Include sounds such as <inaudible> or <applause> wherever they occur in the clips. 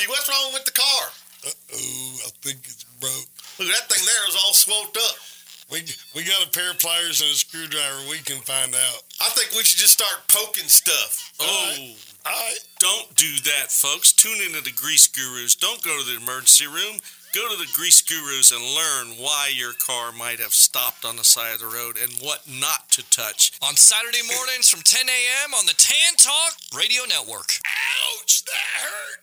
me, what's wrong with the car? Uh-oh, I think it's broke. Look, that thing there is all swooped up. We, we got a pair of pliers and a screwdriver. We can find out. I think we should just start poking stuff. Oh, All right. don't do that, folks. Tune into the Grease Gurus. Don't go to the emergency room. Go to the Grease Gurus and learn why your car might have stopped on the side of the road and what not to touch. On Saturday mornings from 10 a.m. on the Tan Talk Radio Network. Ouch, that hurt.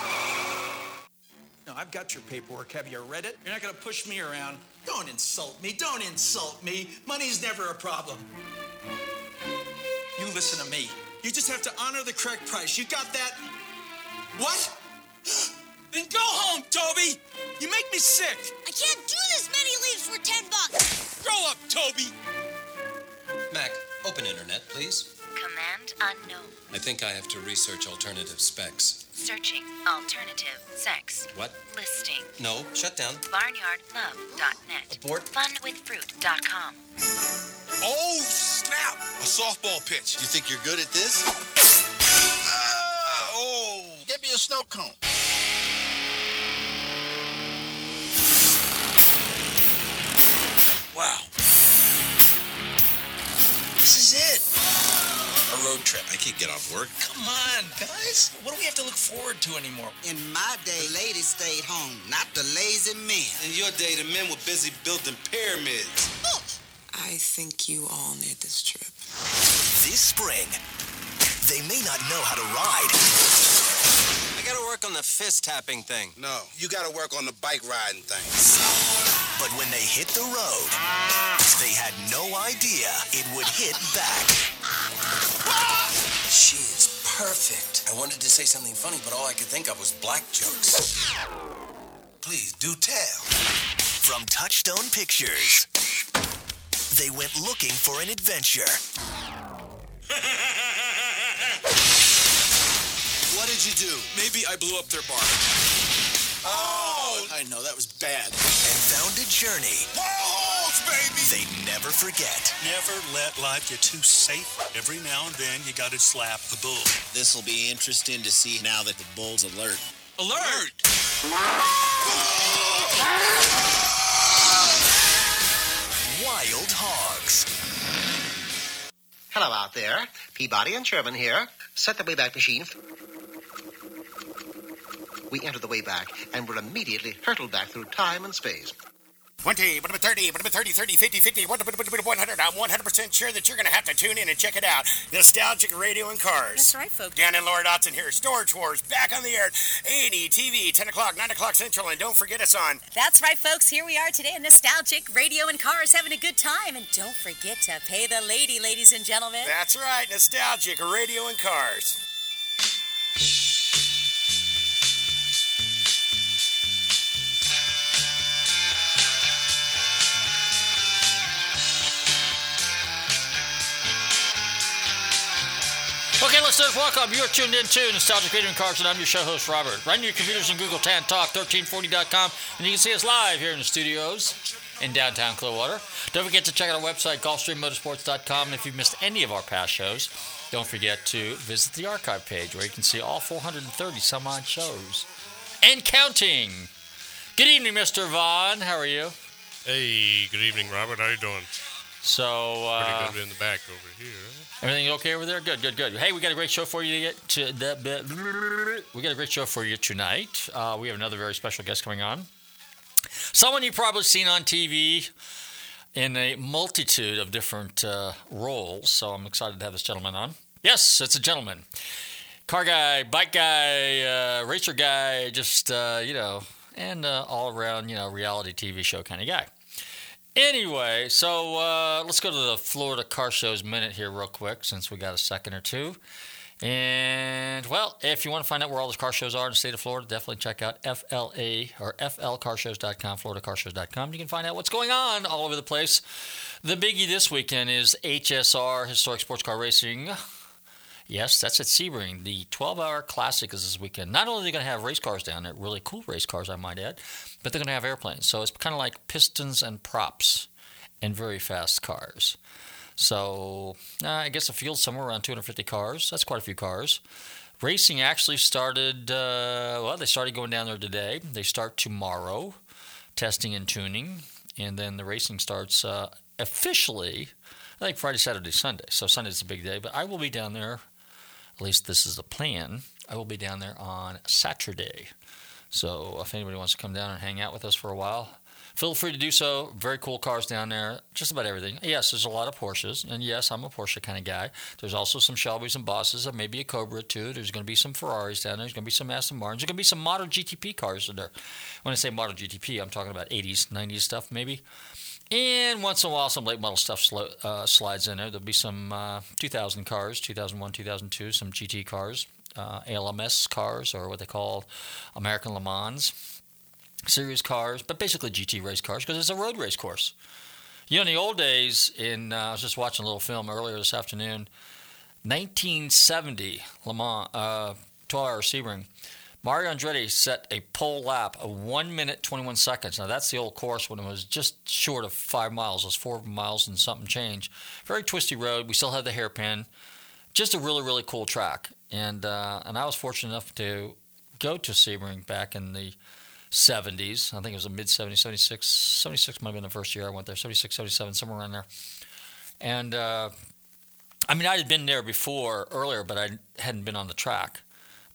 No, I've got your paperwork. Have you read it? You're not going to push me around. Don't insult me. Don't insult me. Money's never a problem. You listen to me. You just have to honor the correct price. You got that? What? <gasps> Then go home, Toby. You make me sick. I can't do this many leaves for 10 bucks. Grow up, Toby. Mac, open internet, please. Command unknown. I think I have to research alternative specs. Searching alternative sex. What? Listing. No, shut down. Barnyardlove.net. Abort. Funwithfruit.com. Oh, snap! A softball pitch. You think you're good at this? Ah, oh. Get me a snow cone. Wow. Road trip. I can't get off work. Come on, guys. What do we have to look forward to anymore? In my day, ladies stayed home, not the lazy men. In your day, the men were busy building pyramids. I think you all need this trip. This spring, they may not know how to ride, I gotta work on the fist tapping thing. No, you got to work on the bike riding thing. But when they hit the road, they had no idea it would hit back. She is perfect. I wanted to say something funny, but all I could think of was black jokes. Please do tell. From Touchstone Pictures, they went looking for an adventure. What did you do? Maybe I blew up their bar. Oh, I know that was bad. and found a journey Balls, baby! they never forget. Never let life get too safe. Every now and then you gotta slap the bull. This will be interesting to see now that the bull's alert. Alert! Wild Hogs. Hello out there. Peabody and Sherman here. Set the Wayback Machine. We enter the Wayback, and we're immediately hurtled back through time and space. 20, 30, 30, 30, 50, 50, 100. I'm 100% sure that you're going to have to tune in and check it out. Nostalgic Radio and Cars. That's right, folks. Dan and Laura Dotson here. Storage Wars back on the air. A&E TV, 10 o'clock, 9 o'clock Central. And don't forget us on. That's right, folks. Here we are today in Nostalgic Radio and Cars having a good time. And don't forget to pay the lady, ladies and gentlemen. That's right, Nostalgic Radio and Cars. Okay, listeners, welcome. You're tuned in to Nostalgic Radio and Cars, and I'm your show host, Robert. Run your computers and Google Tan Talk 1340.com, and you can see us live here in the studios in downtown Clearwater. Don't forget to check out our website, GulfstreamMotorsports.com. And if you've missed any of our past shows, don't forget to visit the archive page where you can see all 430 some odd shows and counting. Good evening, Mr. Vaughn. How are you? Hey, good evening, Robert. How are you doing? So, uh, Pretty good in the back over here. Everything okay over there? Good, good, good. Hey, we got a great show for you to get to the. We got a great show for you tonight. Uh, we have another very special guest coming on. Someone you've probably seen on TV in a multitude of different uh, roles. So I'm excited to have this gentleman on. Yes, it's a gentleman. Car guy, bike guy, uh, racer guy, just, uh, you know, and uh, all around, you know, reality TV show kind of guy. Anyway, so uh, let's go to the Florida Car Shows minute here, real quick, since we got a second or two. And well, if you want to find out where all those car shows are in the state of Florida, definitely check out FLA or FLCarshows.com, FloridaCarshows.com. You can find out what's going on all over the place. The biggie this weekend is HSR Historic Sports Car Racing. Yes, that's at Sebring. The 12 hour classic is this weekend. Not only are they going to have race cars down there, really cool race cars, I might add, but they're going to have airplanes. So it's kind of like pistons and props and very fast cars. So uh, I guess a field somewhere around 250 cars. That's quite a few cars. Racing actually started, uh, well, they started going down there today. They start tomorrow, testing and tuning. And then the racing starts uh, officially, I think Friday, Saturday, Sunday. So Sunday's a big day. But I will be down there at least this is the plan. I will be down there on Saturday. So if anybody wants to come down and hang out with us for a while, feel free to do so. Very cool cars down there, just about everything. Yes, there's a lot of Porsches, and yes, I'm a Porsche kind of guy. There's also some Shelbys and Bosses, and maybe a Cobra too. There's going to be some Ferraris down there. There's going to be some Aston Martins. There's going to be some model GTP cars in there. When I say model GTP, I'm talking about 80s, 90s stuff maybe. And once in a while, some late model stuff uh, slides in there. There'll be some uh, 2000 cars, 2001, 2002, some GT cars, uh, ALMS cars, or what they call American Le Mans series cars, but basically GT race cars because it's a road race course. You know, in the old days, in uh, I was just watching a little film earlier this afternoon, 1970 Le Mans, uh, 12 hour Sebring Mario Andretti set a pole lap of 1 minute 21 seconds. Now, that's the old course when it was just short of five miles. It was four miles and something change. Very twisty road. We still had the hairpin. Just a really, really cool track. And, uh, and I was fortunate enough to go to Sebring back in the 70s. I think it was the mid 70s, 76. 76 might have been the first year I went there, 76, 77, somewhere around there. And uh, I mean, I had been there before, earlier, but I hadn't been on the track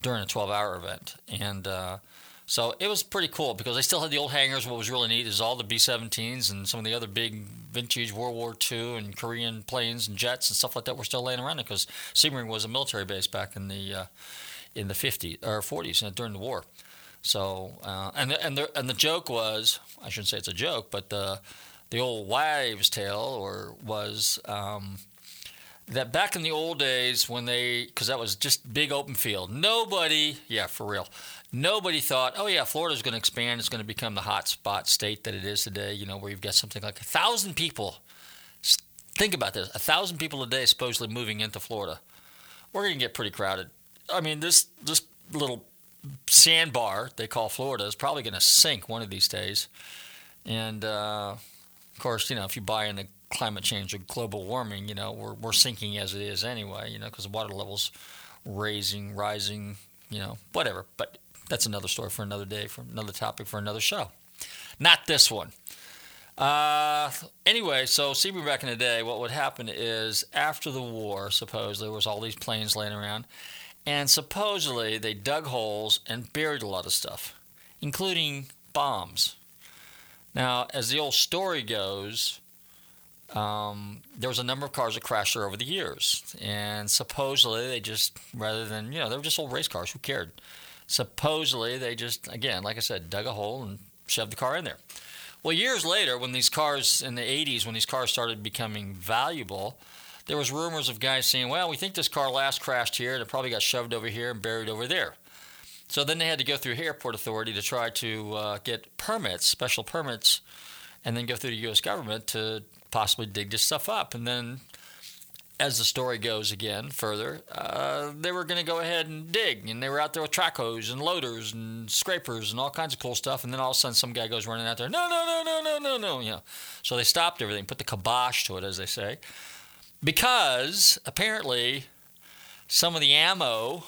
during a 12 hour event. And uh, so it was pretty cool because they still had the old hangars. What was really neat is all the B 17s and some of the other big vintage World War II and Korean planes and jets and stuff like that were still laying around because Sebring was a military base back in the uh, in the 50s or 40s uh, during the war. So uh, and the, and the and the joke was I shouldn't say it's a joke, but the the old wives' tale or was um, that back in the old days when they, because that was just big open field, nobody, yeah, for real, nobody thought, oh yeah, Florida's going to expand, it's going to become the hot spot state that it is today. You know, where you've got something like a thousand people. Think about this: a thousand people a day supposedly moving into Florida. We're going to get pretty crowded. I mean, this this little sandbar they call Florida is probably going to sink one of these days. And uh, of course, you know, if you buy in the climate change or global warming, you know, we're, we're sinking as it is anyway, you know, because the water levels raising, rising, you know, whatever. But that's another story for another day, for another topic for another show. Not this one. Uh, anyway, so Sebring back in the day, what would happen is after the war, suppose there was all these planes laying around, and supposedly they dug holes and buried a lot of stuff, including bombs. Now, as the old story goes, um, there was a number of cars that crashed there over the years, and supposedly they just, rather than you know, they were just old race cars. Who cared? Supposedly they just, again, like I said, dug a hole and shoved the car in there. Well, years later, when these cars in the 80s, when these cars started becoming valuable, there was rumors of guys saying, "Well, we think this car last crashed here, and it probably got shoved over here and buried over there." So then they had to go through Airport Authority to try to uh, get permits, special permits, and then go through the U.S. government to possibly dig this stuff up. And then, as the story goes again further, uh, they were going to go ahead and dig, and they were out there with trackhoes and loaders and scrapers and all kinds of cool stuff. And then all of a sudden, some guy goes running out there, no, no, no, no, no, no, no, you know. So they stopped everything, put the kibosh to it, as they say, because apparently some of the ammo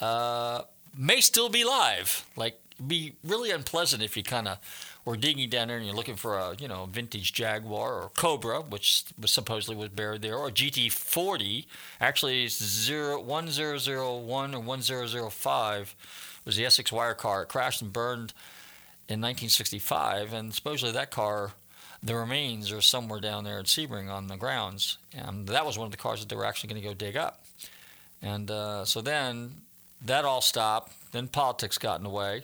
uh, may still be live. Like, be really unpleasant if you kind of or digging down there and you're looking for a you know vintage Jaguar or Cobra, which was supposedly was buried there, or GT40, actually zero one or one zero zero five was the Essex wire car. It crashed and burned in 1965, and supposedly that car. The remains are somewhere down there at Sebring on the grounds, and that was one of the cars that they were actually going to go dig up. And uh, so then that all stopped. Then politics got in the way.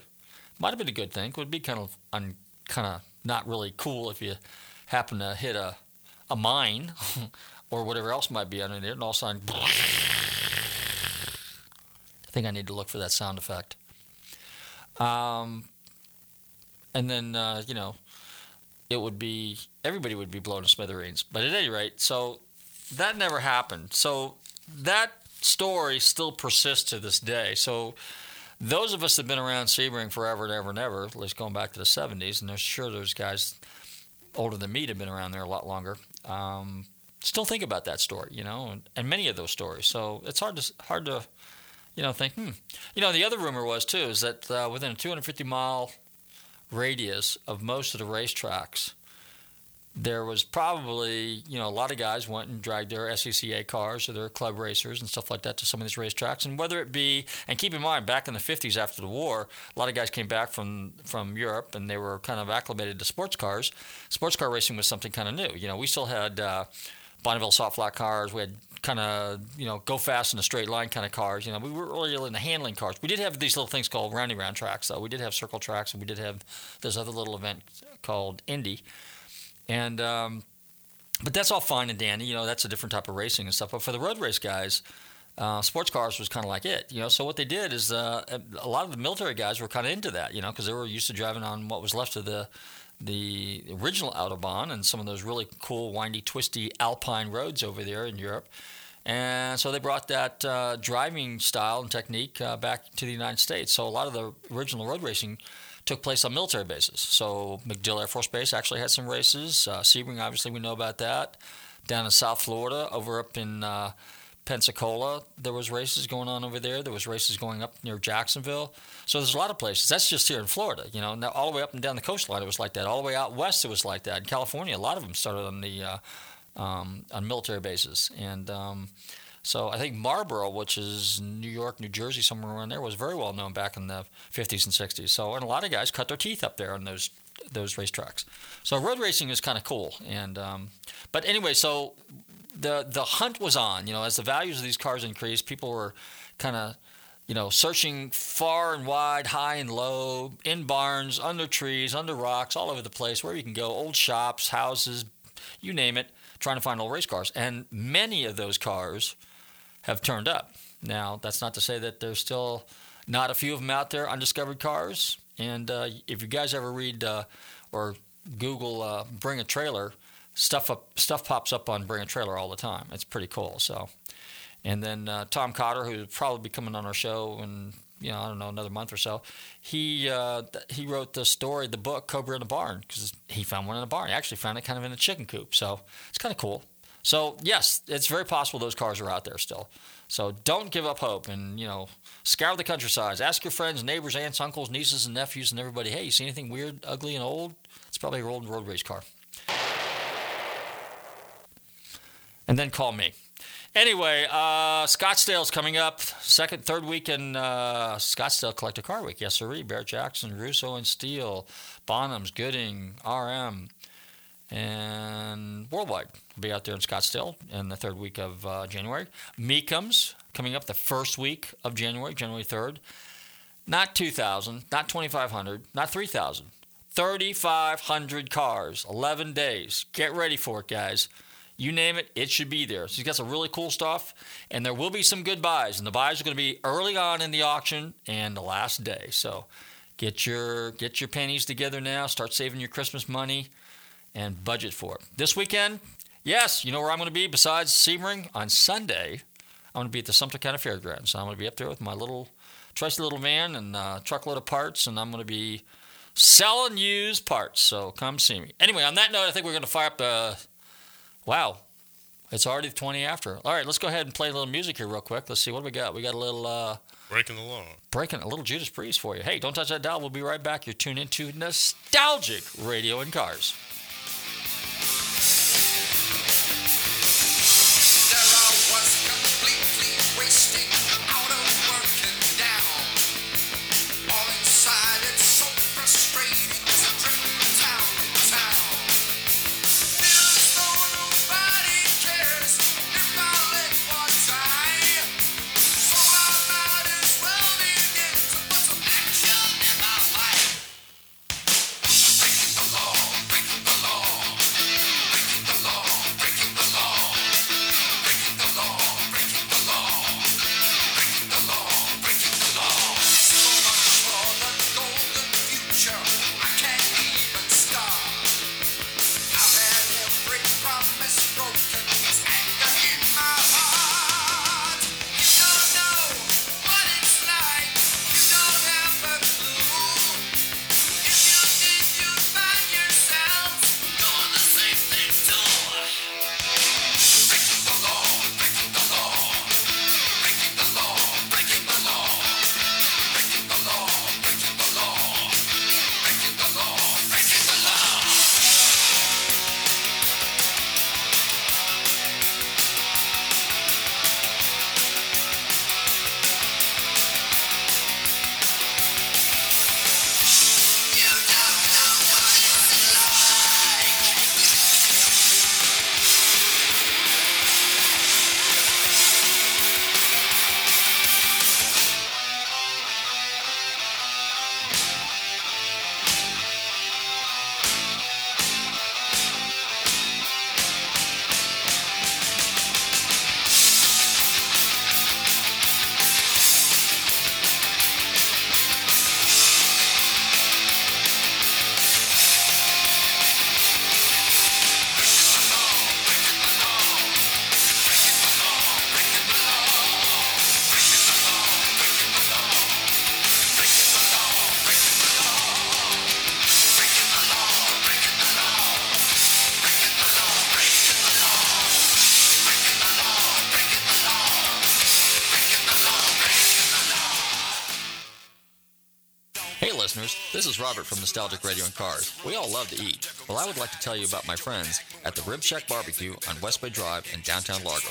Might have been a good thing. It would be kind of un- kind of not really cool if you happen to hit a, a mine <laughs> or whatever else might be under there, and all of a sudden, I think I need to look for that sound effect. Um, and then uh, you know, it would be everybody would be blown to smithereens. But at any rate, so that never happened. So that story still persists to this day. So those of us that have been around Sebring forever and ever and ever, at least going back to the 70s, and there's sure there's guys older than me that have been around there a lot longer, um, still think about that story, you know, and, and many of those stories. So it's hard to hard to, you know, think. Hmm. You know, the other rumor was too is that uh, within a 250 mile radius of most of the racetracks, there was probably, you know, a lot of guys went and dragged their SCCA cars or their club racers and stuff like that to some of these racetracks. And whether it be, and keep in mind, back in the 50s after the war, a lot of guys came back from, from Europe and they were kind of acclimated to sports cars. Sports car racing was something kind of new. You know, we still had uh, Bonneville salt flat cars. We had kind of, you know, go fast in a straight line kind of cars. You know, we were really in the handling cars. We did have these little things called roundy round tracks, though. We did have circle tracks and we did have this other little event called Indy. And um, but that's all fine and dandy. You know, that's a different type of racing and stuff. But for the road race guys, uh, sports cars was kind of like it. You know, so what they did is uh, a lot of the military guys were kind of into that. You know, because they were used to driving on what was left of the the original autobahn and some of those really cool, windy, twisty alpine roads over there in Europe. And so they brought that uh, driving style and technique uh, back to the United States. So a lot of the original road racing took place on military bases. So MacDill Air Force Base actually had some races. Uh, Sebring, obviously, we know about that. Down in South Florida, over up in uh, Pensacola, there was races going on over there. There was races going up near Jacksonville. So there's a lot of places. That's just here in Florida, you know. Now all the way up and down the coastline, it was like that. All the way out west, it was like that. In California, a lot of them started on the uh, um, on military bases, and um, so I think Marlboro, which is New York, New Jersey, somewhere around there, was very well known back in the 50s and 60s. So, and a lot of guys cut their teeth up there on those those racetracks. So road racing is kind of cool. And um, but anyway, so the the hunt was on. You know, as the values of these cars increased, people were kind of you know searching far and wide, high and low, in barns, under trees, under rocks, all over the place, where you can go, old shops, houses, you name it, trying to find old race cars. And many of those cars have turned up. Now, that's not to say that there's still not a few of them out there, undiscovered cars. And uh, if you guys ever read uh, or Google uh, "Bring a Trailer," stuff up stuff pops up on "Bring a Trailer" all the time. It's pretty cool. So, and then uh, Tom Cotter, who'll probably be coming on our show in you know I don't know another month or so, he uh, he wrote the story, the book "Cobra in the Barn" because he found one in a barn. He actually found it kind of in a chicken coop. So it's kind of cool. So yes, it's very possible those cars are out there still. So don't give up hope and, you know, scour the countryside. Ask your friends, neighbors, aunts, uncles, nieces, and nephews, and everybody, hey, you see anything weird, ugly, and old? It's probably your old road race car. And then call me. Anyway, uh, Scottsdale's coming up. Second, third week in uh, Scottsdale Collector Car Week. Yes, sir. Barrett Jackson, Russo and Steele, Bonhams, Gooding, RM, and Worldwide be out there in Scottsdale in the third week of uh, January. Mecums coming up the first week of January, January 3rd. Not 2,000, not 2,500, not 3,000. 3,500 cars, 11 days. Get ready for it, guys. You name it, it should be there. So he's got some really cool stuff, and there will be some good buys. And the buys are going to be early on in the auction and the last day. So get your get your pennies together now. Start saving your Christmas money and budget for it. This weekend, yes, you know where I'm going to be besides Sebring on Sunday. I'm going to be at the Sumter County Fairgrounds. I'm going to be up there with my little trusty little van and a truckload of parts, and I'm going to be selling used parts. So come see me. Anyway, on that note, I think we're going to fire up the. Wow, it's already 20 after. All right, let's go ahead and play a little music here real quick. Let's see what we got. We got a little. Uh, Breaking the law. Breaking a little Judas Priest for you. Hey, don't touch that dial. We'll be right back. You're tuned into Nostalgic Radio and Cars. This is Robert from Nostalgic Radio and Cars. We all love to eat. Well, I would like to tell you about my friends at the Rib Shack Barbecue on West Bay Drive in downtown Largo.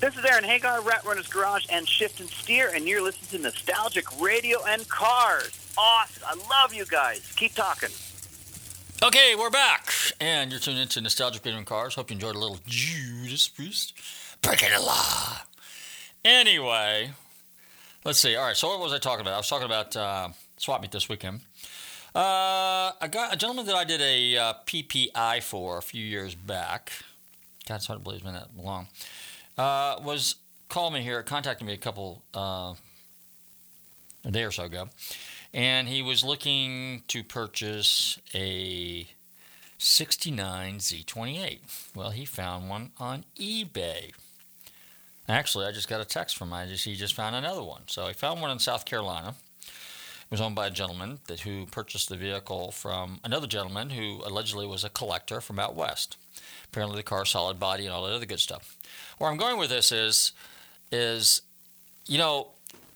This is Aaron Hagar, Rat Runner's Garage and Shift and Steer, and you're listening to Nostalgic Radio and Cars. Awesome. I love you guys. Keep talking. Okay, we're back, and you're tuned into Nostalgic Radio and Cars. Hope you enjoyed a little Judas Priest. Breaking the law. Anyway, let's see. All right, so what was I talking about? I was talking about uh, swap meet this weekend. Uh, I got a gentleman that I did a uh, PPI for a few years back. God, it's hard to believe it's been that long. Uh, was calling me here, contacted me a couple uh, a day or so ago, and he was looking to purchase a 69 Z28. Well, he found one on eBay. Actually, I just got a text from him. He just found another one. So he found one in South Carolina. It was owned by a gentleman that who purchased the vehicle from another gentleman who allegedly was a collector from out west. Apparently, the car solid body and all that other good stuff. Where I'm going with this is, is, you know,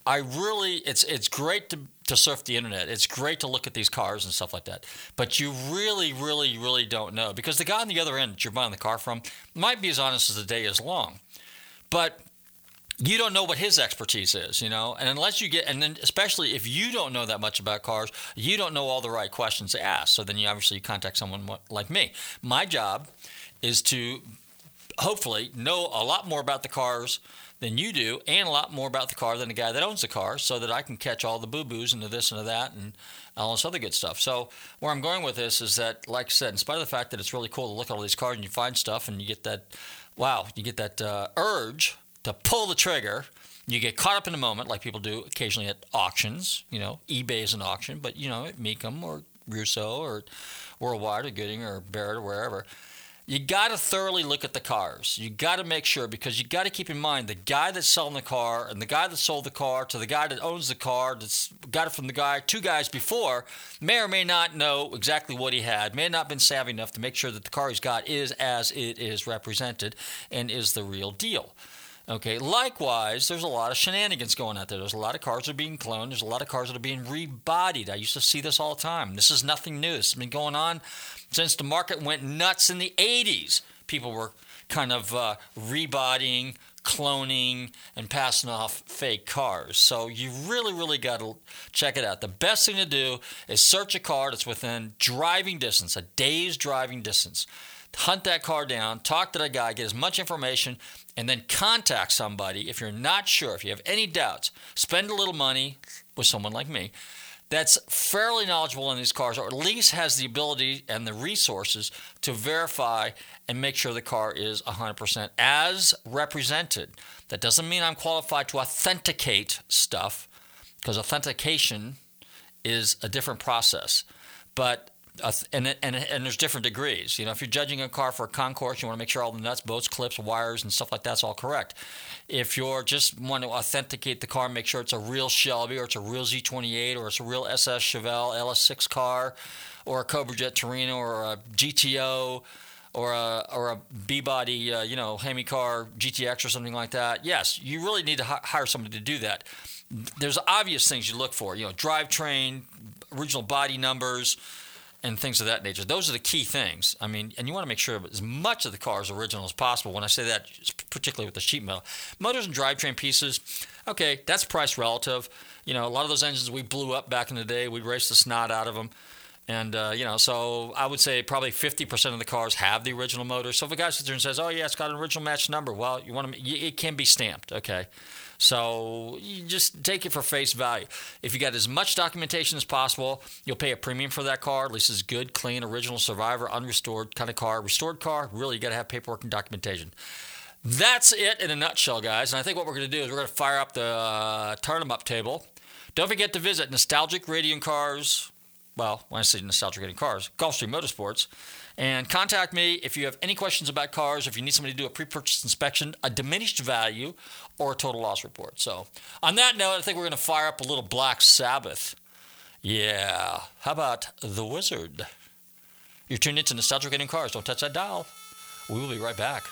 I really it's it's great to to surf the internet. It's great to look at these cars and stuff like that. But you really, really, really don't know because the guy on the other end that you're buying the car from might be as honest as the day is long, but you don't know what his expertise is, you know, and unless you get, and then especially if you don't know that much about cars, you don't know all the right questions to ask. So then you obviously contact someone like me. My job is to hopefully know a lot more about the cars than you do and a lot more about the car than the guy that owns the car so that I can catch all the boo-boos into this and to that and all this other good stuff. So where I'm going with this is that, like I said, in spite of the fact that it's really cool to look at all these cars and you find stuff and you get that, wow, you get that uh, urge to pull the trigger. You get caught up in the moment like people do occasionally at auctions. You know, eBay is an auction, but, you know, at Mecum or Russo or Worldwide or Gooding or Barrett or wherever – you got to thoroughly look at the cars. You got to make sure because you got to keep in mind the guy that's selling the car and the guy that sold the car to the guy that owns the car that's got it from the guy two guys before may or may not know exactly what he had, may not have been savvy enough to make sure that the car he's got is as it is represented and is the real deal. Okay. Likewise, there's a lot of shenanigans going out there. There's a lot of cars that are being cloned. There's a lot of cars that are being rebodied. I used to see this all the time. This is nothing new. This has been going on since the market went nuts in the 80s. People were kind of uh, rebodying, cloning, and passing off fake cars. So you really, really got to check it out. The best thing to do is search a car that's within driving distance, a day's driving distance hunt that car down, talk to that guy, get as much information, and then contact somebody if you're not sure, if you have any doubts. Spend a little money with someone like me that's fairly knowledgeable in these cars, or at least has the ability and the resources to verify and make sure the car is 100% as represented. That doesn't mean I'm qualified to authenticate stuff, because authentication is a different process. But and, and, and there's different degrees. You know, if you're judging a car for a concours, you want to make sure all the nuts, bolts, clips, wires, and stuff like that's all correct. If you're just want to authenticate the car, make sure it's a real Shelby or it's a real Z28 or it's a real SS Chevelle LS6 car or a Cobra Jet Torino or a GTO or a or a B body, uh, you know, Hemi car GTX or something like that, yes, you really need to hi- hire somebody to do that. There's obvious things you look for, you know, drivetrain, original body numbers, and things of that nature. Those are the key things. I mean, and you want to make sure as much of the car is original as possible. When I say that, particularly with the sheet metal, motors and drivetrain pieces, okay, that's price relative. You know, a lot of those engines we blew up back in the day, we raced the snot out of them. And, uh, you know, so I would say probably 50% of the cars have the original motor. So if a guy sits there and says, oh, yeah, it's got an original match number, well, you want to, it can be stamped, okay? So you just take it for face value. If you got as much documentation as possible, you'll pay a premium for that car. At least it's good, clean, original, survivor, unrestored kind of car. Restored car, really, you got to have paperwork and documentation. That's it in a nutshell, guys. And I think what we're going to do is we're going to fire up the uh, turn 'em up table. Don't forget to visit Nostalgic Radio and Cars. Well, when I say Nostalgic Radio and Cars, Gulfstream Motorsports. And contact me if you have any questions about cars, if you need somebody to do a pre purchase inspection, a diminished value, or a total loss report. So, on that note, I think we're going to fire up a little Black Sabbath. Yeah. How about The Wizard? You're tuned into Nostalgic and Cars. Don't touch that dial. We will be right back.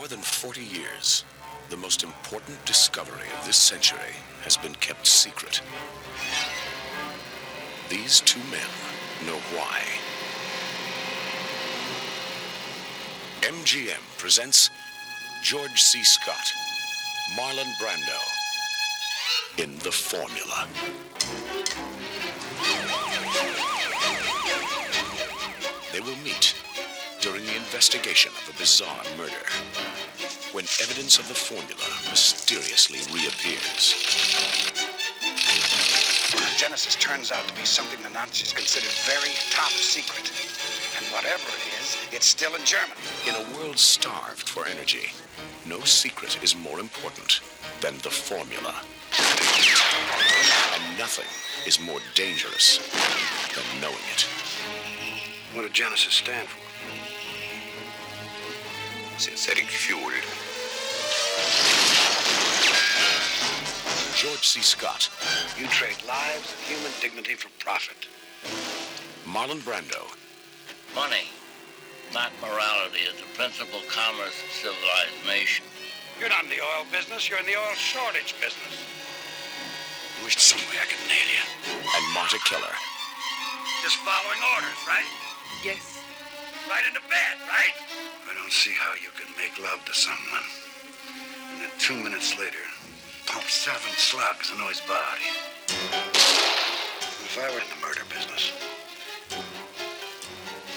More than 40 years, the most important discovery of this century has been kept secret. These two men know why. MGM presents George C. Scott, Marlon Brando in The Formula. They will meet during the investigation of a bizarre murder when evidence of the formula mysteriously reappears. Genesis turns out to be something the Nazis considered very top secret. And whatever it is, it's still in Germany. In a world starved for energy, no secret is more important than the formula. And nothing is more dangerous than knowing it. What did Genesis stand for? Synthetic fuel. George C. Scott, You trade lives and human dignity for profit. Marlon Brando, Money, not morality, is the principal commerce of civilized nation. You're not in the oil business, you're in the oil shortage business. I wish some way I could nail you. and Marthe Keller. Just following orders, right? Yes. Right into bed, right? I don't don't see how you can make love to someone and then two minutes later pump seven slugs into his body. If I were in the murder business,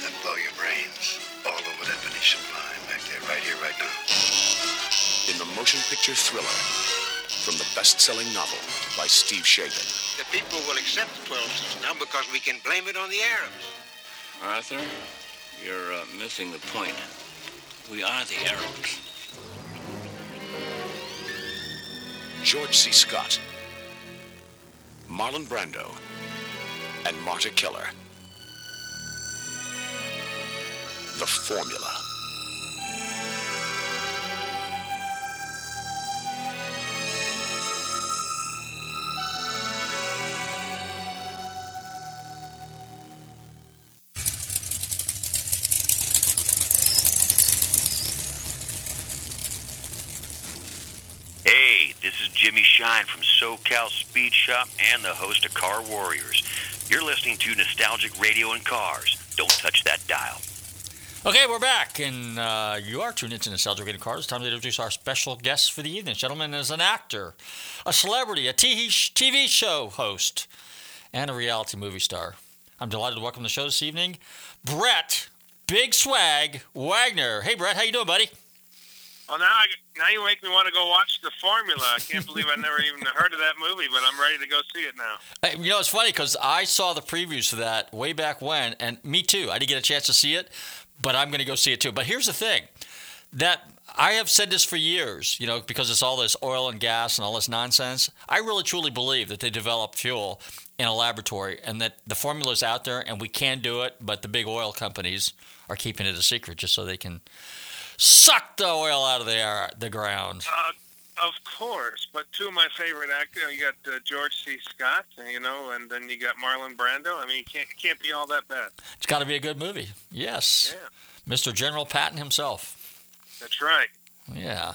I'd blow your brains all over that Venetian line back there, right here, right now. In the motion picture thriller from the best-selling novel by Steve Shagan. The people will accept the 12 steps now because we can blame it on the Arabs. Arthur, you're uh, missing the point. We are the Arabs. George C. Scott, Marlon Brando, and Marthe Keller. The Formula. Speed Shop and the host of Car Warriors. You're listening to Nostalgic Radio and Cars. Don't touch that dial. Okay, we're back, and uh, you are tuned into Nostalgic Radio and Cars. It's time to introduce our special guest for the evening. Gentleman is an actor, a celebrity, a TV show host, and a reality movie star. I'm delighted to welcome to the show this evening, Brett Big Swag Wagner. Hey, Brett, how you doing, buddy? Well, now I, now you make me want to go watch the Formula. I can't believe I never even heard of that movie, but I'm ready to go see it now. Hey, You know, it's funny because I saw the previews for that way back when, and me too. I didn't get a chance to see it, but I'm going to go see it too. But here's the thing that I have said this for years, you know, because it's all this oil and gas and all this nonsense. I really truly believe that they develop fuel in a laboratory and that the formula is out there and we can do it, but the big oil companies are keeping it a secret just so they can suck the oil out of the air, the ground. Uh, of course, but two of my favorite actors. You got uh, George C. Scott, you know, and then you got Marlon Brando. I mean, it can't it can't be all that bad. It's got to be a good movie. Yes. Yeah, Mr. General Patton himself. that's right. Yeah.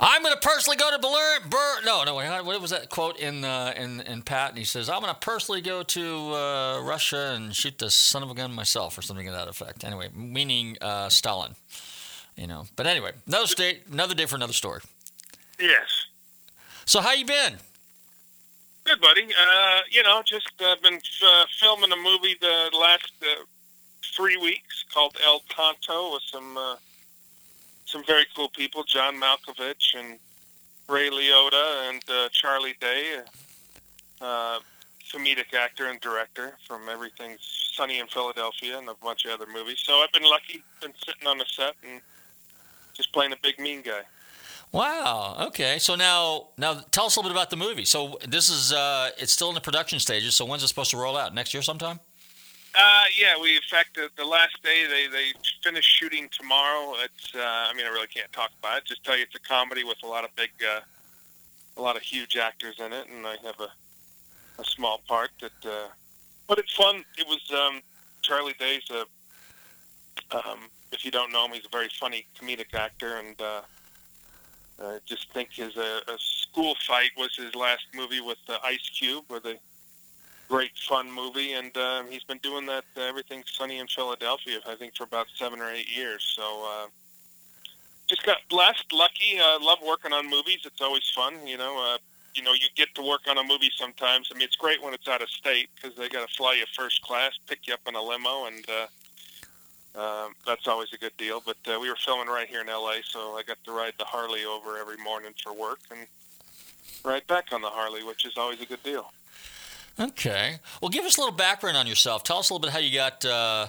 I'm going to personally go to Bur- no, no, wait, what was that quote in uh, in in Patton? He says, "I'm going to personally go to uh, Russia and shoot the son of a gun myself," or something to that effect. Anyway, meaning uh, Stalin. You know, but anyway, another day, another day for another story. Yes. So, how you been? Good, buddy. Uh, you know, just uh, been uh, filming a movie the last uh, three weeks called El Tonto with some uh, some very cool people, John Malkovich and Ray Liotta and uh, Charlie Day, uh, comedic actor and director from everything Sunny in Philadelphia and a bunch of other movies. So I've been lucky, been sitting on the set and just playing a big mean guy. Wow. Okay. So now, now tell us a little bit about the movie. So this is uh, it's still in the production stages. So when's it supposed to roll out? Next year sometime? Uh, yeah, we in fact the, the last day they they finish shooting tomorrow. It's uh, I mean I really can't talk about it. Just tell you it's a comedy with a lot of big, uh, a lot of huge actors in it, and I have a a small part that. Uh, but it's fun. It was um, Charlie Day's a. Um, if you don't know him, he's a very funny comedic actor, and uh, I just think his uh, a school fight was his last movie with uh, Ice Cube, with a great fun movie, and um, he's been doing that uh, everything Sunny in Philadelphia, I think, for about seven or eight years. So uh, just got blessed, lucky. Uh, love working on movies. It's always fun, you know. Uh, you know, you get to work on a movie sometimes. I mean, it's great when it's out of state because they got to fly you first class, pick you up in a limo, and uh, um, that's always a good deal. But uh, we were filming right here in L.A., so I got to ride the Harley over every morning for work and ride back on the Harley, which is always a good deal. Okay. Well, give us a little background on yourself. Tell us a little bit how you got uh,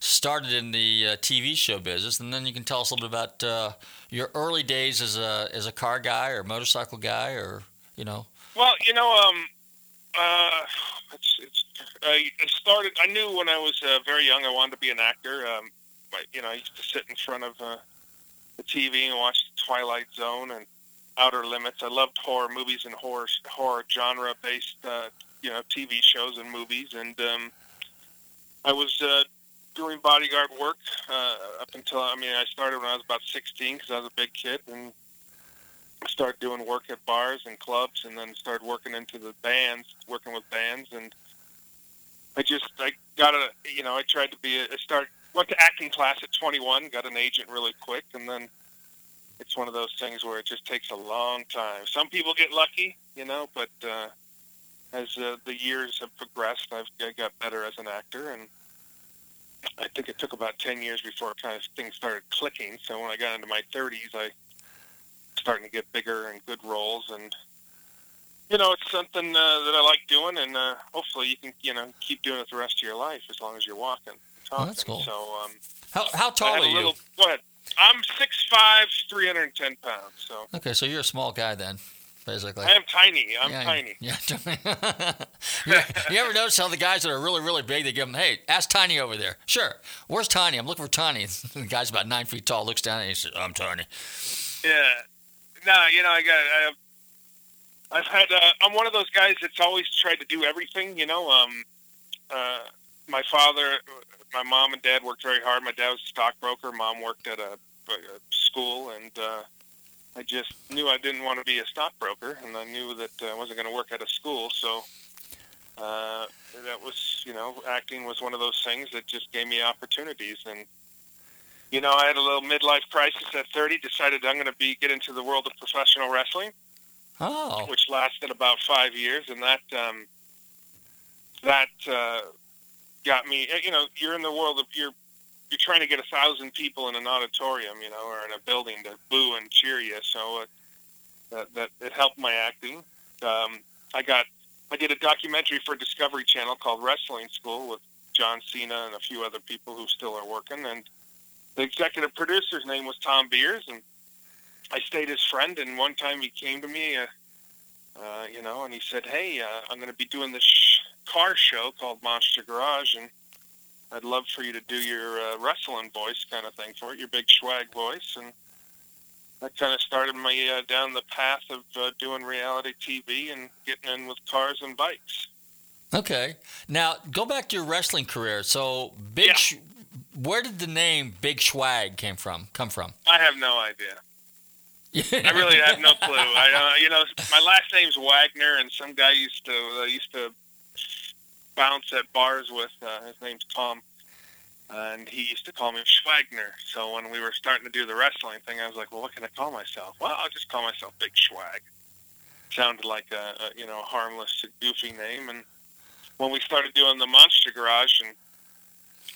started in the uh, TV show business, and then you can tell us a little bit about uh, your early days as a as a car guy or motorcycle guy, or you know. Well, you know, um, uh, it's, it's, I started. I knew when I was uh, very young I wanted to be an actor. Um, I, you know, I used to sit in front of uh, the TV and watch Twilight Zone and Outer Limits. I loved horror movies and horror horror genre based, uh, you know, TV shows and movies. And um, I was uh, doing bodyguard work uh, up until I mean I started when I was about 16 because I was a big kid and started doing work at bars and clubs and then started working into the bands, working with bands and I just I got a you know I tried to be a, I started went to acting class at 21, got an agent really quick, and then it's one of those things where it just takes a long time. Some people get lucky, you know, but uh, as uh, the years have progressed, I've I got better as an actor, and I think it took about 10 years before kind of things started clicking. So when I got into my 30s, I starting to get bigger and good roles, and you know, it's something uh, that I like doing, and uh, hopefully you can, you know, keep doing it the rest of your life as long as you're walking. Talking. Oh, that's cool. So, um, How how tall are a you? little- Go ahead. I'm 6'5", 310 pounds. So Okay, so you're a small guy then, basically. I am tiny. I'm Yeah, tiny. Yeah. <laughs> <laughs> you, you ever notice how the guys that are really, really big, they give them, hey, ask Tiny over there. Sure. Where's Tiny? I'm looking for Tiny. <laughs> the guy's about nine feet tall, looks down and he says, I'm Tiny. Yeah. No, you know, I got. I have, I've had. Uh, I'm one of those guys that's always tried to do everything. You know, um, uh, my father, my mom and dad worked very hard. My dad was a stockbroker. Mom worked at a, a school, and uh, I just knew I didn't want to be a stockbroker, and I knew that uh, I wasn't going to work at a school. So uh, that was, you know, acting was one of those things that just gave me opportunities, and you know, I had a little midlife crisis at 30. Decided I'm going to be get into the world of professional wrestling, Oh. which lasted about five years, and that um, that uh, got me. You know, you're in the world of you're you're trying to get a thousand people in an auditorium, you know, or in a building to boo and cheer you. So it, that that it helped my acting. Um, I got I did a documentary for Discovery Channel called Wrestling School with John Cena and a few other people who still are working, and the executive producer's name was Thom Beers, and I stayed his friend. And one time he came to me, uh, uh, you know, and he said, "Hey, uh, I'm going to be doing this sh- car show called Monster Garage, and I'd love for you to do your uh, wrestling voice kind of thing for it, your big swag voice." And that kind of started me uh, down the path of uh, doing reality TV and getting in with cars and bikes. Okay. Now, go back to your wrestling career. So, Big Sh- where did the name Big Swag came from? Come from? I have no idea. I really have no <laughs> clue. I, uh, you know, my last name's Wagner, and some guy used to uh, used to bounce at bars with. Uh, his name's Tom, and he used to call me Schwagner. So when we were starting to do the wrestling thing, I was like, "Well, what can I call myself?" Well, I'll just call myself Big Schwag. Sounded like a, a you know a harmless, goofy name. And when we started doing the Monster Garage, and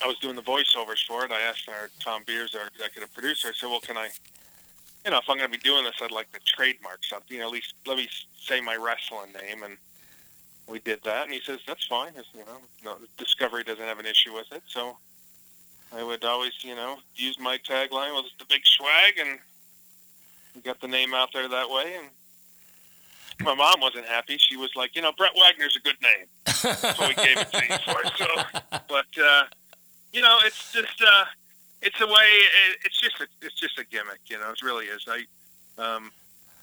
I was doing the voiceovers for it, I asked our Thom Beers, our executive producer, I said, "Well, can I?" you know, if I'm going to be doing this, I'd like to trademark something. You know, at least let me say my wrestling name, and we did that. And he says that's fine. It's, you know, no, Discovery doesn't have an issue with it. So I would always, you know, use my tagline was the big swag, and we got the name out there that way. And my mom wasn't happy. She was like, you know, Brett Wagner's a good name, so we gave it to you for it. So, <laughs> but uh, you know, it's just. Uh, it's a way. It, it's just a, it's just a gimmick, you know. It really is. I, um,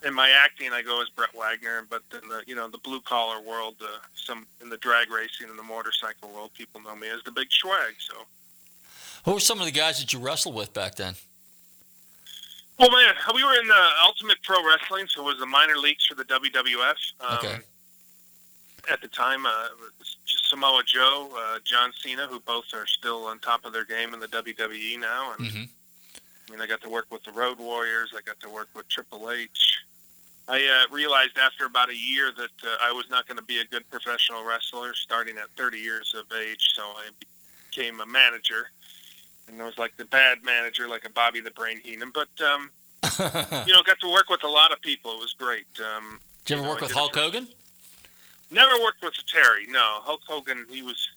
in my acting, I go as Brett Wagner, but in the you know the blue collar world, uh, some in the drag racing and the motorcycle world, people know me as the Big Swag. So, Who were some of the guys that you wrestled with back then? well, man, we were in the Ultimate Pro Wrestling, so it was the minor leagues for the WWF. Um, Okay. At the time, uh, it was Samoa Joe, uh, John Cena, who both are still on top of their game in the WWE now, and Mm-hmm. I mean, I got to work with the Road Warriors. I got to work with Triple H. I uh, realized after about a year that uh, I was not going to be a good professional wrestler starting at 30 years of age, so I became a manager. And I was like the bad manager, like a Bobby the Brain Heenan. But, um, <laughs> you know, got to work with a lot of people. It was great. Um, Did you ever know, work with Hulk Hogan? Never worked with Terry. No, Hulk Hogan. He was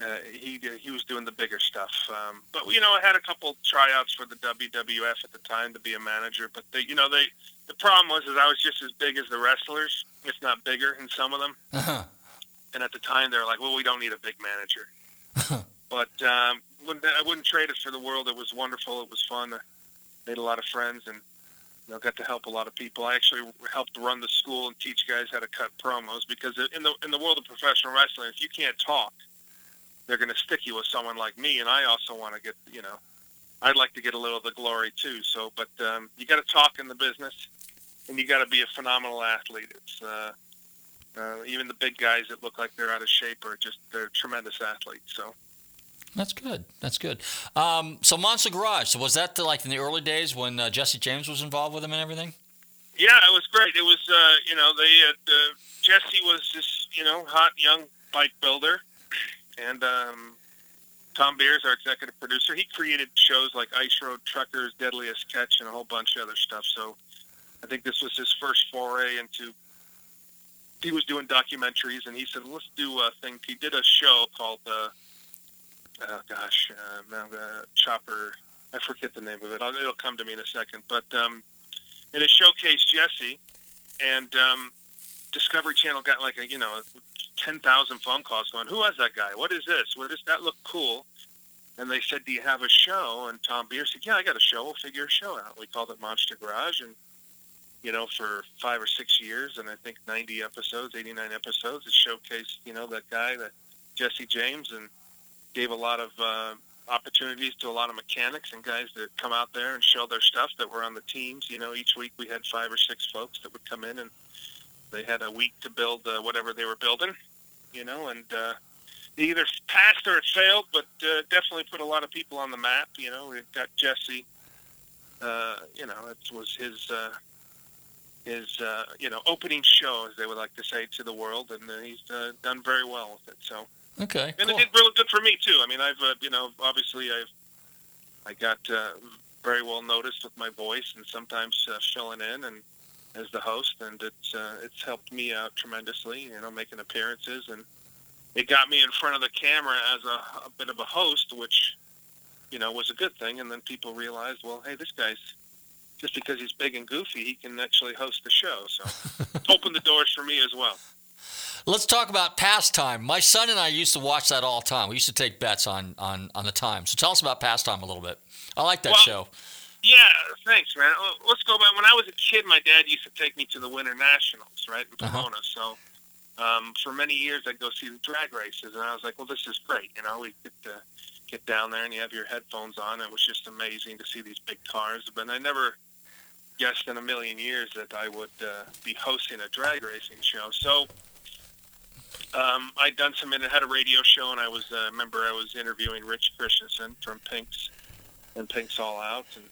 uh, he he was doing the bigger stuff. Um, but you know, I had a couple tryouts for the WWF at the time to be a manager. But they, you know, they the problem was is I was just as big as the wrestlers, if not bigger, in some of them. Uh-huh. And at the time, they were like, "Well, we don't need a big manager." but um, wouldn't, I wouldn't trade it for the world. It was wonderful. It was fun. I made a lot of friends and you know, got to help a lot of people. I actually helped run the school and teach guys how to cut promos because in the in the world of professional wrestling, if you can't talk, they're going to stick you with someone like me. And I also want to get, you know, I'd like to get a little of the glory too. So, but um, you got to talk in the business, and you got to be a phenomenal athlete. It's uh, uh, even the big guys that look like they're out of shape are just they're tremendous athletes. So. That's good. That's good. Um, so Monster Garage. So was that the, like in the early days when uh, Jesse James was involved with him and everything? Yeah, it was great. It was, uh, you know, they uh, Jesse was this, you know, hot young bike builder, <clears throat> and um, Thom Beers, our executive producer, he created shows like Ice Road Truckers, Deadliest Catch, and a whole bunch of other stuff. So I think this was his first foray into. He was doing documentaries, and he said, "Let's do a thing." He did a show called, uh, oh gosh, uh, Chopper. I forget the name of it. It'll come to me in a second. But um, and it showcased Jesse, and um, Discovery Channel got like a you know ten thousand phone calls going, "Who was that guy? What is this? What does that look cool?" And they said, "Do you have a show?" And Thom Beer said, "Yeah, I got a show. We'll figure a show out." We called it Monster Garage, and you know, for five or six years, and I think ninety episodes, eighty-nine episodes, it showcased you know that guy, that Jesse James, and gave a lot of uh, opportunities to a lot of mechanics and guys that come out there and show their stuff that were on the teams. You know, each week we had five or six folks that would come in and they had a week to build uh, whatever they were building. You know, and uh, it either passed or it failed, but uh, definitely put a lot of people on the map. You know, we got Jesse. Uh, you know, it was his. Uh, his uh, you know opening show, as they would like to say, to the world, and uh, he's uh, done very well with it. So Okay. and cool. it did really good for me too. I mean, I've uh, you know obviously I've I got uh, very well noticed with my voice and sometimes uh, filling in and as the host, and it's uh, it's helped me out tremendously. You know, making appearances and it got me in front of the camera as a, a bit of a host, which you know was a good thing. And then people realized, well, hey, this guy's just because he's big and goofy, he can actually host the show. So <laughs> opened the doors for me as well. Let's talk about Pass Time. My son and I used to watch that all the time. We used to take bets on on on the time. So tell us about Pass Time a little bit. I like that Well, show. Yeah, thanks, man. Uh, Let's go back. When I was a kid, my dad used to take me to the Winter Nationals, right, in Uh-huh. Pomona. So um, for many years, I'd go see the drag races, and I was like, well, this is great. You know, we get to get down there, and you have your headphones on. It was just amazing to see these big cars. But I never guessed in a million years that I would uh, be hosting a drag racing show. So um, I'd done some, and had a radio show, and I was, uh, remember, I was interviewing Rich Christensen from Pink's and Pink's All Out, and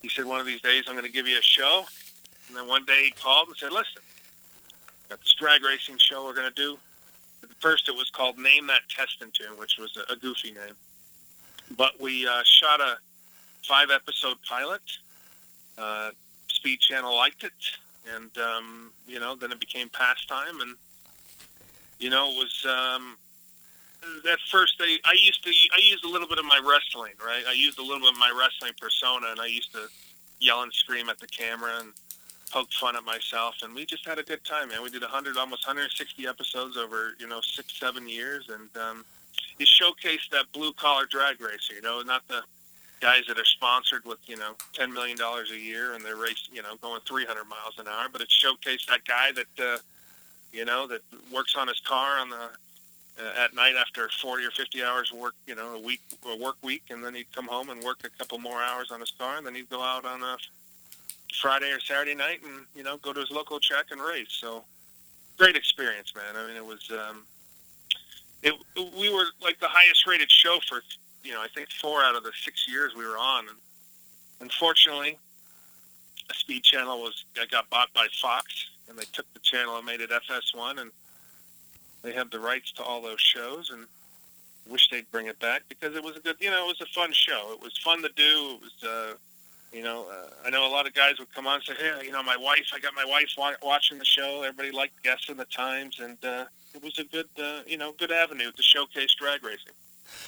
he said, one of these days I'm going to give you a show. And then one day he called and said, listen, got this drag racing show we're going to do. At first it was called Name That Testing Tune, which was a, a goofy name. But we uh, shot a five-episode pilot. Uh, Speed Channel liked it, and, um, you know, then it became Pass Time, and, you know, it was... Um, that first day, I used to, I used a little bit of my wrestling, right? I used a little bit of my wrestling persona, and I used to yell and scream at the camera and poke fun at myself, and we just had a good time, man. We did 100, almost 160 episodes over, you know, six, seven years, and um, it showcased that blue collar drag racer, you know, not the guys that are sponsored with, you know, $10 million a year and they're racing, you know, going 300 miles an hour, but it showcased that guy that, uh, you know, that works on his car on the uh, at night after 40 or 50 hours work, you know, a week, a work week, and then he'd come home and work a couple more hours on his car, and then he'd go out on a Friday or Saturday night and, you know, go to his local track and race. So great experience, man. I mean, it was, um, it, we were like the highest rated show for, you know, I think four out of the six years we were on. And unfortunately, a speed channel was, got bought by Fox and they took the channel and made it FS1 and they have the rights to all those shows and wish they'd bring it back because it was a good, you know, it was a fun show. It was fun to do. It was, uh, you know, uh, I know a lot of guys would come on and say, hey, you know, my wife, I got my wife wa- watching the show. Everybody liked guessing the times, and uh, it was a good, uh, you know, good avenue to showcase drag racing.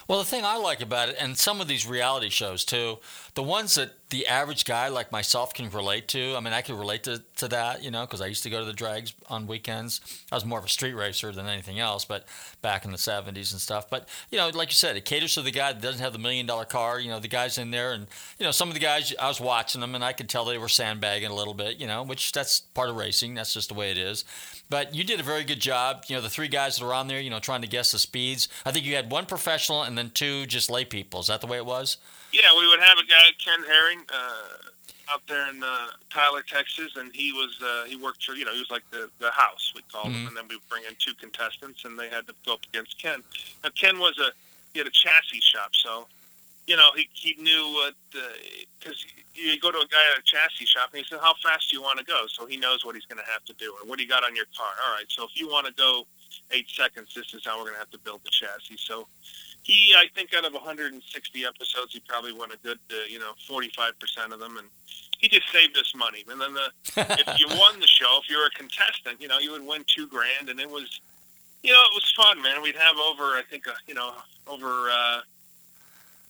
Well, the thing I like about it, and some of these reality shows too, the ones that the average guy like myself can relate to. I mean, I can relate to, to that, you know, because I used to go to the drags on weekends. I was more of a street racer than anything else, but back in the 70s and stuff. But, you know, like you said, it caters to the guy that doesn't have the million dollar car. You know, the guys in there, and, you know, some of the guys, I was watching them and I could tell they were sandbagging a little bit, you know, which that's part of racing. That's just the way it is. But you did a very good job. You know, the three guys that were on there, you know, trying to guess the speeds. I think you had one professional and then two just lay people. Is that the way it was? Yeah, we would have a guy, Ken Herring, uh, out there in uh, Tyler, Texas, and he was uh, he worked for you know he was like the the house we called him, Mhm. and then we would bring in two contestants, and they had to go up against Ken. Now Ken was a he had a chassis shop, so you know he he knew what because you go to a guy at a chassis shop and he said, "How fast do you want to go?" So he knows what he's going to have to do or what do you got on your car. All right, so if you want to go eight seconds, this is how we're going to have to build the chassis. So he, I think, out of 160 episodes, he probably won a good, uh, you know, 45 percent of them, and he just saved us money. And then the <laughs> if you won the show, if you were a contestant, you know, you would win two grand, and it was, you know, it was fun, man. We'd have over, I think, uh, you know, over. uh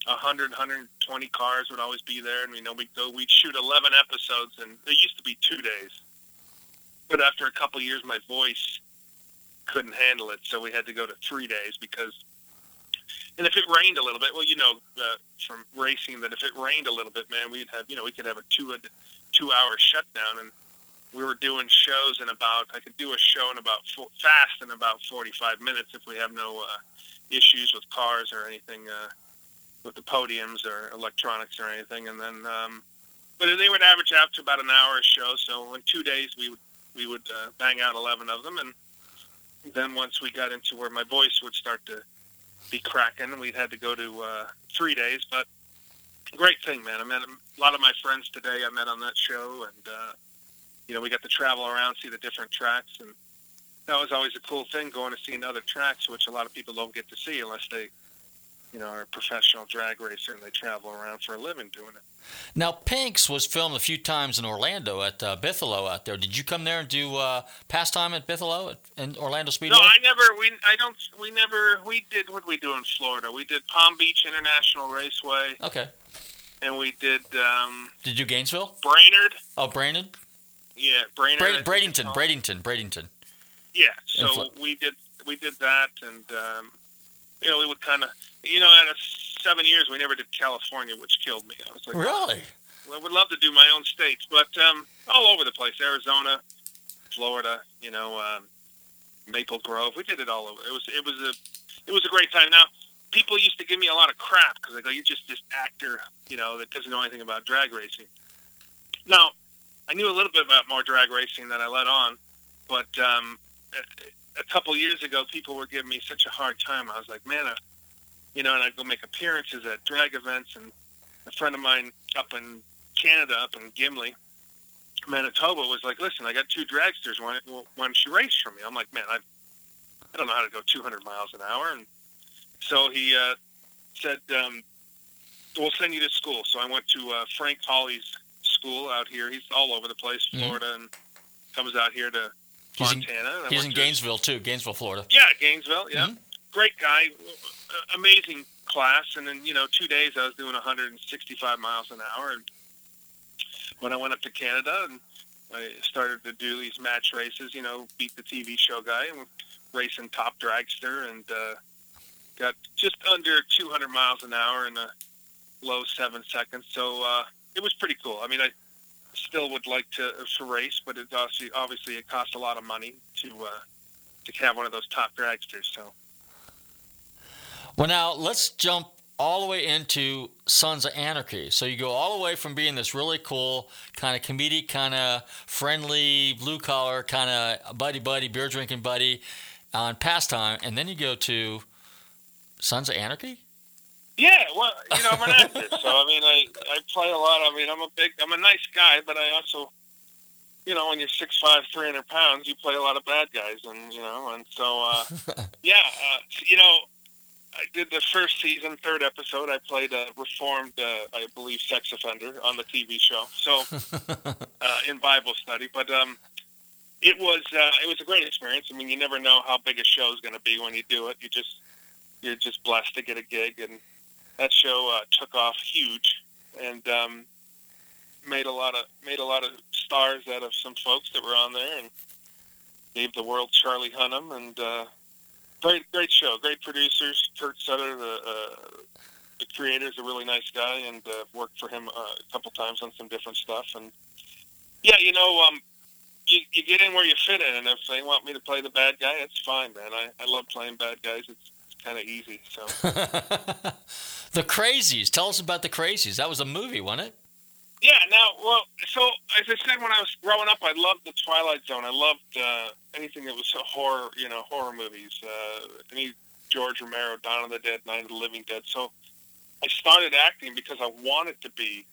a hundred, hundred and twenty cars would always be there, and you know we'd go, we'd shoot eleven episodes, and it used to be two days. But after a couple of years, my voice couldn't handle it, so we had to go to three days because. And if it rained a little bit, well, you know, uh, from racing, that if it rained a little bit, man, we'd have, you know, we could have a two a two hour shutdown, and we were doing shows in about, I could do a show in about four, fast in about forty five minutes if we have no uh, issues with cars or anything. Uh, with the podiums or electronics or anything, and then um, but they would average out to about an hour a show. So in two days we would we would uh, bang out eleven of them, and then once we got into where my voice would start to be cracking, we had to go to uh, three days. But great thing, man. I met a lot of my friends today. I met on that show, and uh, you know we got to travel around, see the different tracks, and that was always a cool thing going to see other tracks, which a lot of people don't get to see unless they you know, are a professional drag racer and they travel around for a living doing it. Now, Pinks was filmed a few times in Orlando at uh, Bithlo out there. Did you come there and do uh, Pass Time at Bithlo at, in Orlando Speedway? No, I never. We I don't. We never. We did what we do in Florida. We did Palm Beach International Raceway. Okay. And we did. Um, did you Gainesville? Brainerd. Oh, Brainerd. Yeah, Brainerd. Bra- Bradenton. Bradenton. Bradenton. Yeah. So we did. We did that, and um, you know, we would kind of, you know, out of seven years, we never did California, which killed me. I was like, really? Well, I would love to do my own states, but um, all over the place, Arizona, Florida, you know, um, Maple Grove. We did it all over. It was it was a it was a great time. Now, people used to give me a lot of crap because they go, "You're just this actor, you know, that doesn't know anything about drag racing." Now, I knew a little bit about more drag racing than I let on, but um, a couple years ago, people were giving me such a hard time. I was like, man, I, you know, and I'd go make appearances at drag events, and a friend of mine up in Canada, up in Gimli, Manitoba, was like, listen, I got two dragsters. Why, why don't you race for me? I'm like, man, I, I don't know how to go 200 miles an hour, and so he uh, said, um, we'll send you to school. So I went to uh, Frank Hawley's school out here. He's all over the place, Florida, mm-hmm. and comes out here to He's Montana. in, he's in Gainesville too, Gainesville, Florida. Yeah, Gainesville. Yeah, Mhm. great guy, amazing class. And then you know, two days I was doing 165 miles an hour. And when I went up to Canada and I started to do these match races, you know, beat the TV show guy and racing top dragster and uh, got just under 200 miles an hour in a low seven seconds. So uh, it was pretty cool. I mean, I still would like to to race, but it obviously obviously it costs a lot of money to uh, to have one of those top dragsters. So Well, now let's jump all the way into Sons of Anarchy. So you go all the way from being this really cool, kind of comedic, kind of friendly, blue collar, kind of buddy buddy, beer drinking buddy on Pass Time, and then you go to Sons of Anarchy. Yeah, well, you know, I'm an actor, so I mean, I I play a lot. I mean, I'm a big, I'm a nice guy, but I also, you know, when you're six five, three hundred pounds, you play a lot of bad guys, and you know, and so uh, <laughs> yeah, uh, you know. I did the first season, third episode. I played a reformed, uh, I believe, sex offender on the TV show. So <laughs> uh, in Bible study, but um, it was uh, it was a great experience. I mean, you never know how big a show is going to be when you do it. You just you're just blessed to get a gig, and that show uh, took off huge and um, made a lot of made a lot of stars out of some folks that were on there, and gave the world Charlie Hunnam, and uh, great great show, great producers. Kurt Sutter, the uh, the creator, is a really nice guy, and uh, worked for him uh, a couple times on some different stuff. And yeah, you know, um, you you get in where you fit in, and if they want me to play the bad guy, it's fine, man. I I love playing bad guys. It's, kind of easy. So <laughs> The Crazies. Tell us about the Crazies. That was a movie, wasn't it? yeah, now well, so as I said when I was growing up, I loved the Twilight Zone. I loved uh, anything that was a horror, you know, horror movies. Uh, any George Romero, Dawn of the Dead, Night of the Living Dead. So I started acting because I wanted to be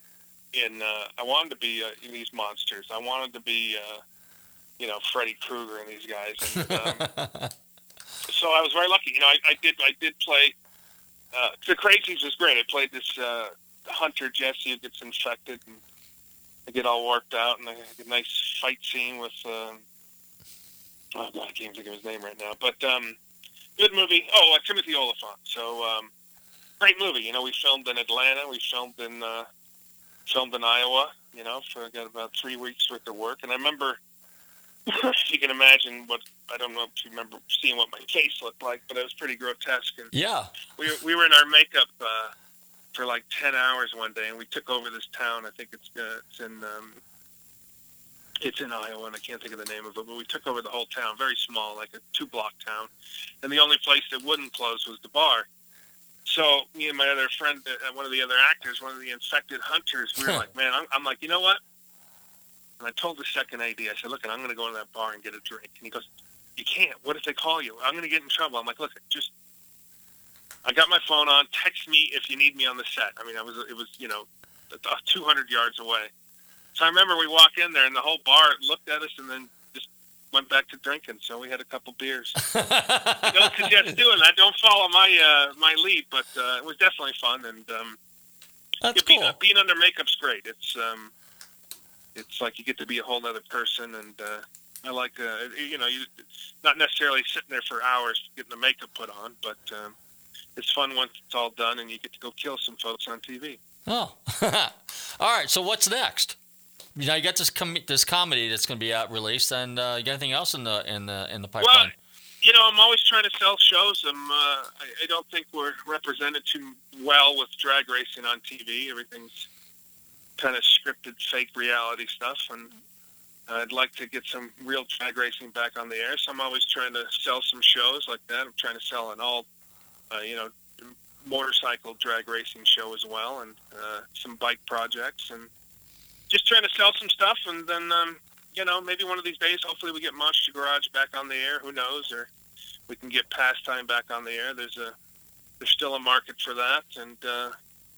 in. Uh, I wanted to be uh, in these monsters. I wanted to be, uh, you know, Freddy Krueger and these guys. And, <laughs> um, so I was very lucky. You know, I, I did. I did play. Uh, the Crazies was great. I played this uh, hunter Jesse who gets infected, and I get all worked out, and I had a nice fight scene with. Um, oh God, I can't think of his name right now, but um, good movie. Oh, uh, Timothy Olyphant. So um, great movie. You know, we filmed in Atlanta. We filmed in uh, filmed in Iowa. You know, for got about three weeks worth of work, and I remember. <laughs> you can imagine what I don't know if you remember seeing what my face looked like, but it was pretty grotesque. And Yeah. we we were in our makeup uh, for like ten hours one day, and we took over this town. I think it's uh, it's in um, it's in Iowa, and I can't think of the name of it. But we took over the whole town, very small, like a two block town, and the only place that wouldn't close was the bar. So me and my other friend, uh, one of the other actors, one of the infected hunters, we were like, man, I'm, I'm like, you know what? And I told the second AD, I said, look, I'm going to go to that bar and get a drink. And he goes, you can't. What if they call you? I'm going to get in trouble. I'm like, look, just I got my phone on. Text me if you need me on the set. I mean, I was it was you know, uh, 200 yards away. So I remember we walk in there and the whole bar looked at us and then just went back to drinking. So we had a couple beers. <laughs> don't suggest doing that. Don't follow my uh, my lead, but uh, it was definitely fun and um, That's yeah, being, cool. being under makeup's great. It's um, it's like you get to be a whole other person and. Uh, I like, uh, you know, you not necessarily sitting there for hours getting the makeup put on, but um, it's fun once it's all done and you get to go kill some folks on TV. Oh, <laughs> all right. So what's next? You know, you got this com- this comedy that's going to be out released, and uh, you got anything else in the in the in the pipeline? Well, you know, I'm always trying to sell shows. I'm, uh, I, I don't think we're represented too well with drag racing on TV. Everything's kind of scripted, fake reality stuff, and I'd like to get some real drag racing back on the air. So I'm always trying to sell some shows like that. I'm trying to sell an all, uh, you know, motorcycle drag racing show as well, and uh, some bike projects, and just trying to sell some stuff. And then, um, you know, maybe one of these days, hopefully, we get Monster Garage back on the air. Who knows? Or we can get Pass Time back on the air. There's a there's still a market for that, and uh,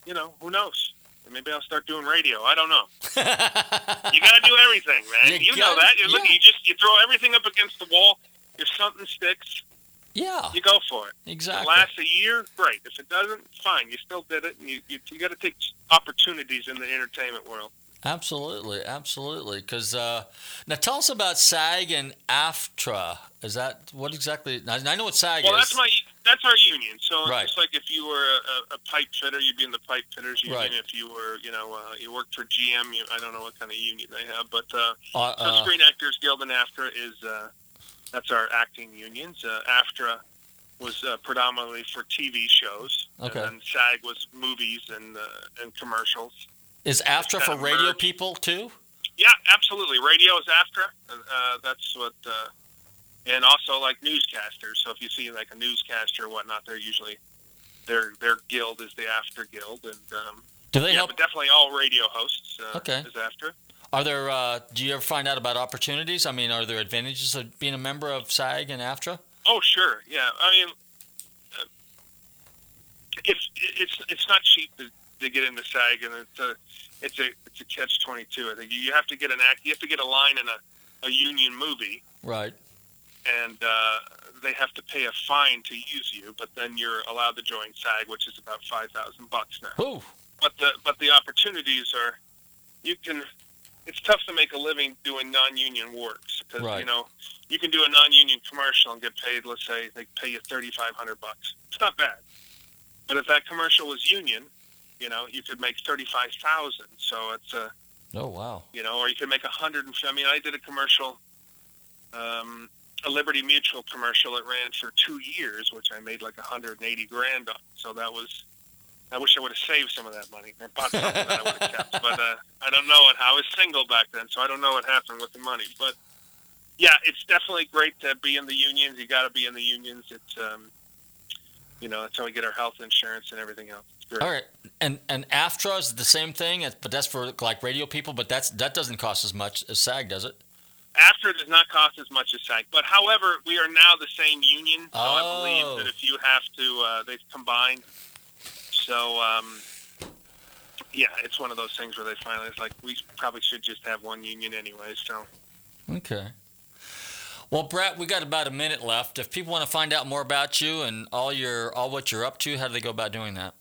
you know, who knows? Maybe I'll start doing radio. I don't know. <laughs> you got to do everything, man. You You, know gotta- that. You look, yeah. you just you throw everything up against the wall. If something sticks, Yeah, you go for it. exactly. If it lasts a year, great. If it doesn't, fine. You still did it, and you you, you got to take opportunities in the entertainment world. Absolutely, absolutely. Because uh, now, tell us about SAG and AFTRA. Is that what exactly? I know what SAG Well, is. that's my that's our union. So it's Right. just like if you were a, a pipe fitter, you'd be in the pipe fitters union. Right. If you were, you know, uh, you worked for GM, you, I don't know what kind of union they have, but uh, Uh, so uh, Screen Actors Guild and AFTRA is uh, that's our acting unions. Uh, AFTRA was uh, predominantly for TV shows, Okay. and SAG was movies and uh, and commercials. is AFTRA for radio merged. people too? Yeah, absolutely. Radio is AFTRA. Uh, that's what, uh, and also like newscasters. So if you see like a newscaster or whatnot, they're usually their their guild is the AFTRA guild, and um, Do they yeah, help? but definitely all radio hosts uh, Okay. is AFTRA. Are there? Uh, do you ever find out about opportunities? I mean, are there advantages of being a member of SAG and AFTRA? Oh, sure. Yeah. I mean, uh, it's it's it's not cheap to, to get into SAG, and it's a it's a it's a catch twenty two. I think you have to get an act. You have to get a line in a, a union movie, Right. And uh, they have to pay a fine to use you. But then you're allowed to join SAG, which is about five thousand bucks now. Ooh. But the but the opportunities are, you can. It's tough to make a living doing non-union works because Right. you know you can do a non-union commercial and get paid. Let's say they pay you thirty-five hundred bucks. It's not bad. But if that commercial was union, you know, you could make thirty-five thousand. So it's a Oh wow. you know, or you could make a hundred and. I mean, I did a commercial, um, a Liberty Mutual commercial. It ran for two years, which I made like hundred and eighty grand on. So that was. I wish I would have saved some of that money or bought something that I would have kept. <laughs> But uh, I don't know it. I was single back then, so I don't know what happened with the money. But yeah, it's definitely great to be in the unions. You got to be in the unions. It's um, you know, that's how we get our health insurance and everything else. Great. All right. And and AFTRA is the same thing, but that's for like radio people. But that's that doesn't cost as much as SAG, does it? AFTRA does not cost as much as SAG, but however, we are now the same union, so I Oh. believe that if you have to, uh, they've combined. So, um, yeah, it's one of those things where they finally, it's like, we probably should just have one union anyway, so. Okay. Well, Brett, we got about a minute left. If people want to find out more about you and all your all what you're up to, how do they go about doing that?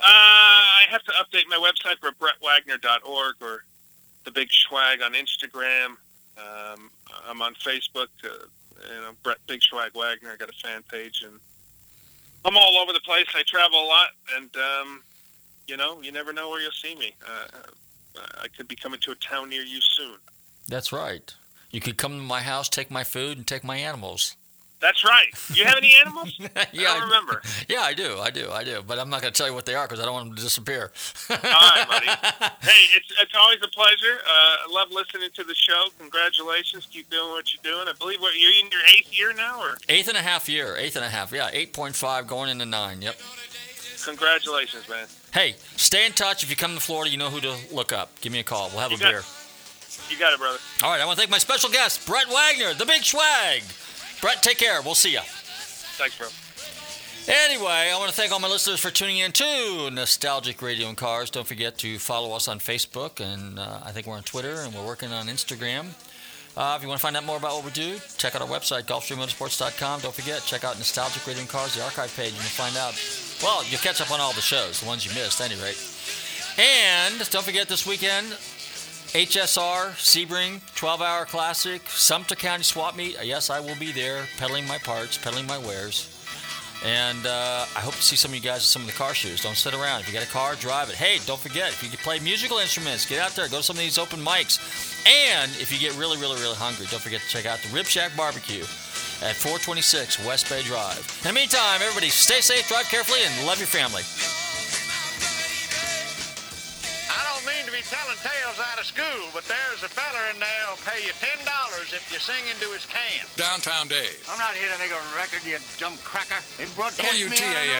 Uh, I have to update my website for brettwagner.org or the Big Swag on Instagram. Um, I'm on Facebook, uh, you know, Brett Big Schwag Wagner. I got a fan page, and I'm all over the place. I travel a lot, and um, you know, you never know where you'll see me. Uh, I could be coming to a town near you soon. That's right. You could come to my house, take my food, and take my animals. That's right. You have any animals? <laughs> yeah, I don't remember. Yeah, I do. I do. I do. But I'm not going to tell you what they are because I don't want them to disappear. All right, buddy. <laughs> hey, it's it's always a pleasure. Uh, I love listening to the show. Congratulations. Keep doing what you're doing. I believe what you're in your eighth year now, or Eighth and a half year. Eighth and a half. Yeah, 8.5 going into nine. Yep. congratulations, man. Hey, stay in touch. If you come to Florida, you know who to look up. Give me a call. We'll have You a got- beer. You got it, brother. All right. I want to thank my special guest, Brett Wagner, the Big Swag. Brett, take care. We'll see you. Thanks, bro. Anyway, I want to thank all my listeners for tuning in to Nostalgic Radio and Cars. Don't forget to follow us on Facebook, and uh, I think we're on Twitter, and we're working on Instagram. Uh, if you want to find out more about what we do, check out our website, GulfstreamMotorsports.com. Don't forget, check out Nostalgic Radio and Cars, the archive page, and you'll find out. Well, you'll catch up on all the shows, the ones you missed, at any rate. And don't forget this weekend, HSR, Sebring, 12 Hour Classic, Sumter County Swap Meet. Yes, I will be there, peddling my parts, peddling my wares. And uh, I hope to see some of you guys with some of the car shows. Don't sit around. If you got a car, drive it. Hey, don't forget, if you can play musical instruments, get out there, go to some of these open mics. And if you get really, really, really hungry, don't forget to check out the Rib Shack Barbecue at 426 West Bay Drive. In the meantime, everybody stay safe, drive carefully, and love your family. Mean to be telling tales out of school, but there's a feller in there who'll pay you ten dollars if you sing into his can. Downtown Dave. I'm not here to make a record, you dumb cracker. They broadcast me on- WTAN.